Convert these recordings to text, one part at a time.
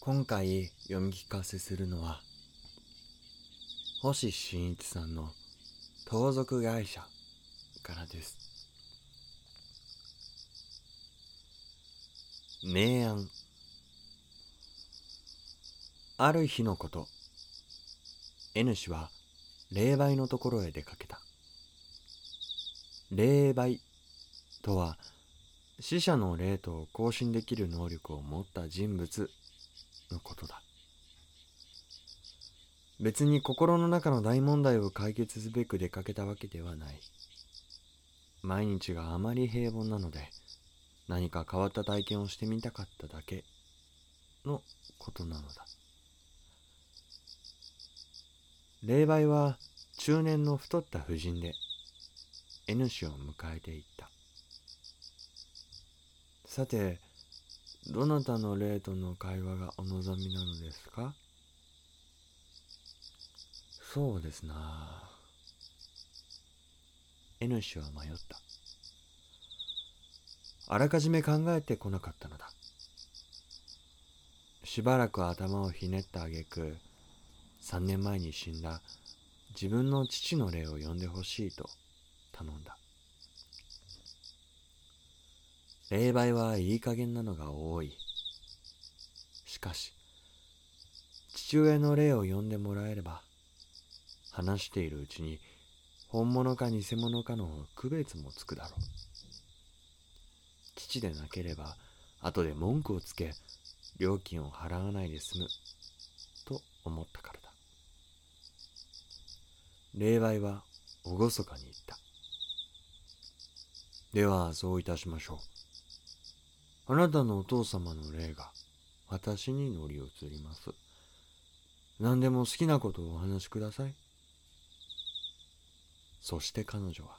今回読み聞かせするのは星新一さんの盗賊会社からです。明暗。ある日のこと N 氏は霊媒のところへ出かけた。霊媒とは死者の霊と交信できる能力を持った人物のことだ。別に心の中の大問題を解決すべく出かけたわけではない。毎日があまり平凡なので何か変わった体験をしてみたかっただけのことなのだ。霊媒は中年の太った婦人で N 氏を迎えていった。さてどなたの霊との会話がお望みなのですか？そうですな。N 氏は迷った。あらかじめ考えてこなかったのだ。しばらく頭をひねった挙句3年前に死んだ自分の父の霊を呼んでほしいと頼んだ。霊媒はいい加減なのが多い。しかし父親の霊を呼んでもらえれば話しているうちに本物か偽物かの区別もつくだろう。父でなければ後で文句をつけ料金を払わないで済むと思ったからだ。霊媒は厳かに言った。ではそういたしましょう。あなたのお父様の霊が私に乗り移ります。何でも好きなことをお話しください。そして彼女は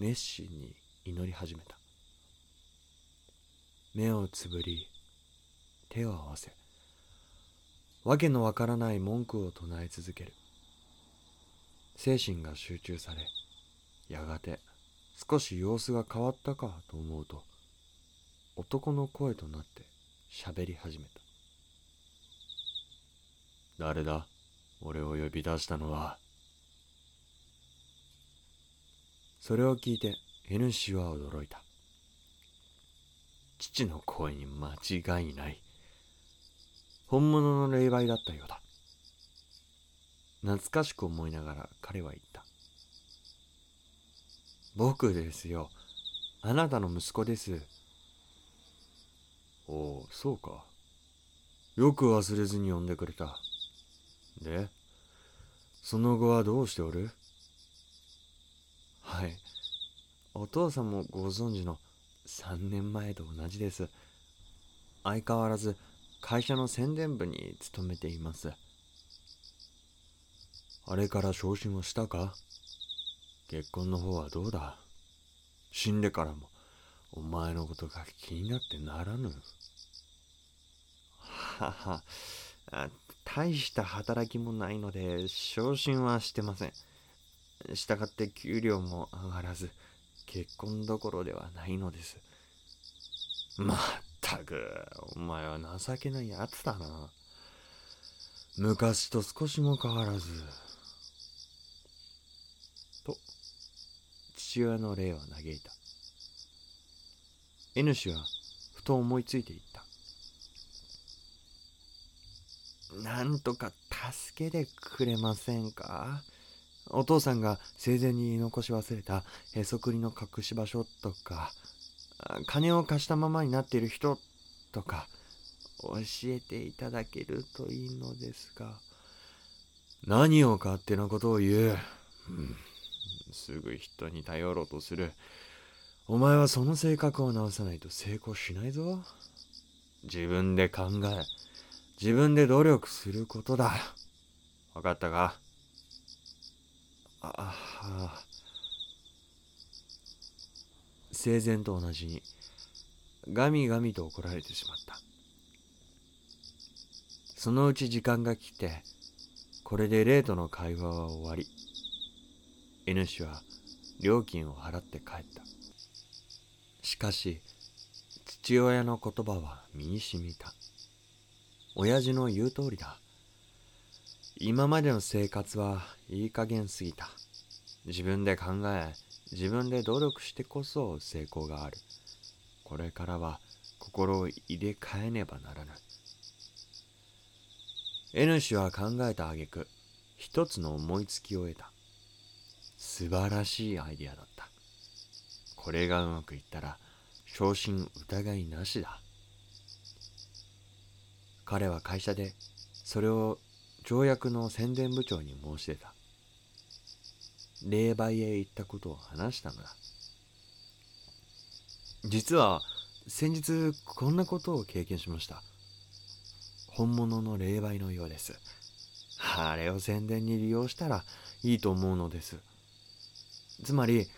熱心に祈り始めた。目をつぶり手を合わせわけのわからない文句を唱え続ける。精神が集中されやがて少し様子が変わったかと思うと男の声となって喋り始めた。誰だ？俺を呼び出したのは。それを聞いて N 氏は驚いた。父の声に間違いない。本物の霊媒だったようだ。懐かしく思いながら彼は言った。僕ですよ。あなたの息子ですおおそうか。よく忘れずに呼んでくれた。でその後はどうしておる？はい。お父さんもご存知の3年前と同じです。相変わらず会社の宣伝部に勤めています。あれから昇進をしたか？結婚の方はどうだ？死んでからもお前のことが気になってならぬ。はは。大した働きもないので昇進はしてません。したがって給料も上がらず結婚どころではないのです。まったくお前は情けないやつだな。昔と少しも変わらず。と父親の霊は嘆いた。N 氏はふと思いついていった。なんとか助けてくれませんか？お父さんが生前に残し忘れたへそくりの隠し場所とか金を貸したままになっている人とか教えていただけるといいのですが。何を勝手なことを言う、うん、すぐ人に頼ろうとする。お前はその性格を直さないと成功しないぞ。自分で考え自分で努力することだ。分かったか？ああ生前と同じにガミガミと怒られてしまった。そのうち時間が来てこれでレイとの会話は終わり。N 氏は料金を払って帰った。しかし父親の言葉は身にしみた。親父の言う通りだ。今までの生活はいい加減すぎた。自分で考え自分で努力してこそ成功がある。これからは心を入れ替えねばならぬ。N 氏は考えた挙句一つの思いつきを得た。素晴らしいアイディアだった。これがうまくいったら昇進疑いなしだ。彼は会社でそれを条約の宣伝部長に申し出た。霊媒へ行ったことを話したのだ。実は先日こんなことを経験しました。本物の霊媒のようです。あれを宣伝に利用したらいいと思うのです。つまり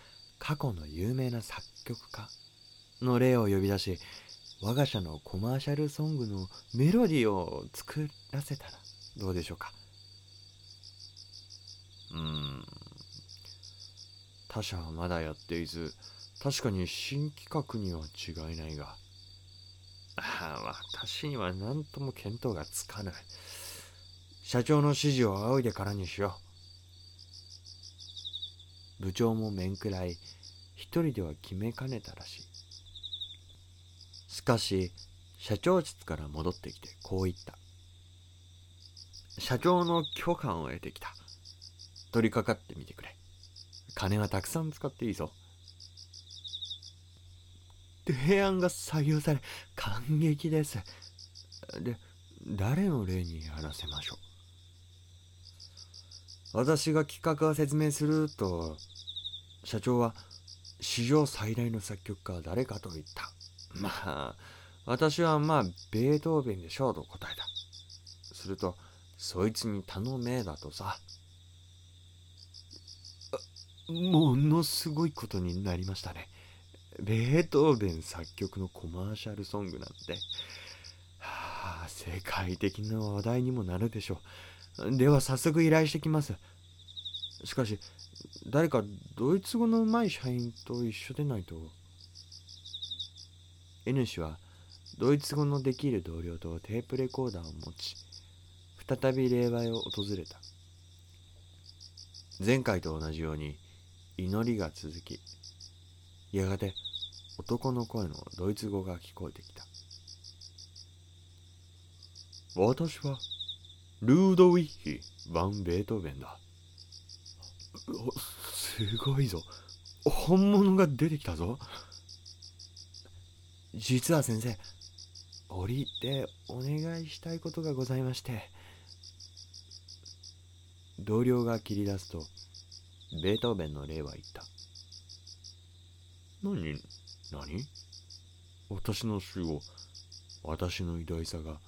過去の有名な作曲家の例を呼び出し我が社のコマーシャルソングのメロディーを作らせたらどうでしょうか？うん。他社はまだやっていず確かに新企画には違いないが。あ私には何とも見当がつかない。社長の指示を仰いでからにしよう。部長も面食らい一人では決めかねたらしい。しかし社長室から戻ってきてこう言った。社長の許可を得てきた。取り掛かってみてくれ。金はたくさん使っていいぞ。提案が採用され感激です。で誰の例にやらせましょう。私が企画を説明すると社長は史上最大の作曲家は誰かと言った。まあ私はまあベートーベンでしょうと答えた。するとそいつに頼めだとさ。ものすごいことになりましたね。ベートーベン作曲のコマーシャルソングなんて、はあ、世界的な話題にもなるでしょう。では早速依頼してきます。しかし、誰かドイツ語のうまい社員と一緒でないと。N 氏はドイツ語のできる同僚とテープレコーダーを持ち、再び霊媒を訪れた。前回と同じように祈りが続き、やがて男の声のドイツ語が聞こえてきた。私はルードウィッヒ・バン・ベートーベンだ。すごいぞ。本物が出てきたぞ。実は先生、折り入ってお願いしたいことがございまして。同僚が切り出すと、ベートーベンの例は言った。何何？私の死を私の偉大さが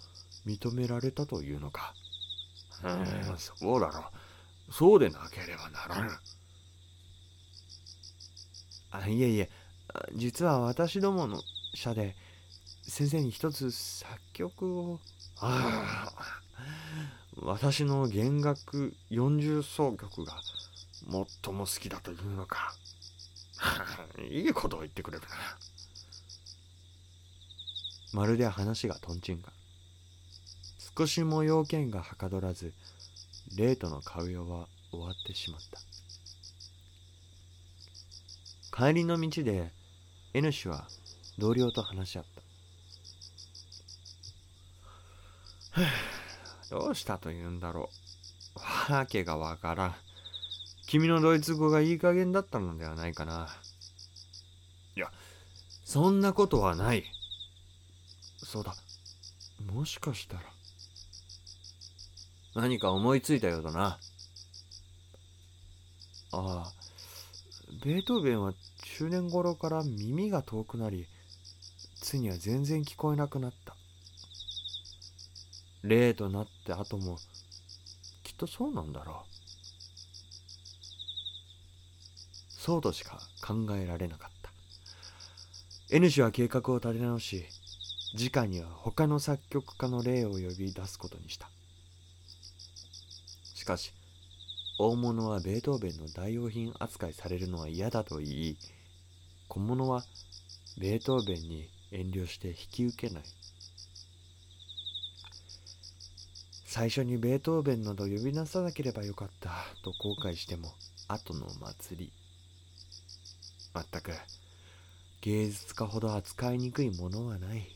認められたというのか。うん、そうだろう。そうでなければならぬ。あ、いえいえ、実は私どもの社で先生に一つ作曲を。ああ、私の弦楽40奏曲が最も好きだというのか。いいことを言ってくれるな。まるで話がとんちんか。少しも要件がはかどらず、レイとの会話は終わってしまった。帰りの道で N 氏は同僚と話し合った。どうしたと言うんだろう。わけがわからん。君のドイツ語がいい加減だったのではないかな。いや、そんなことはない。そうだ。もしかしたら。何か思いついたようだな。ああ、ベートーベンは中年頃から耳が遠くなり、ついには全然聞こえなくなった。霊となって後も、きっとそうなんだろう。そうとしか考えられなかった N 氏は計画を立て直し次回には他の作曲家の例を呼び出すことにしたかし大物はベートーベンの代用品扱いされるのは嫌だと言い小物はベートーベンに遠慮して引き受けない。最初にベートーベンなど呼び出さなければよかったと後悔しても後の祭り。まったく芸術家ほど扱いにくいものはない。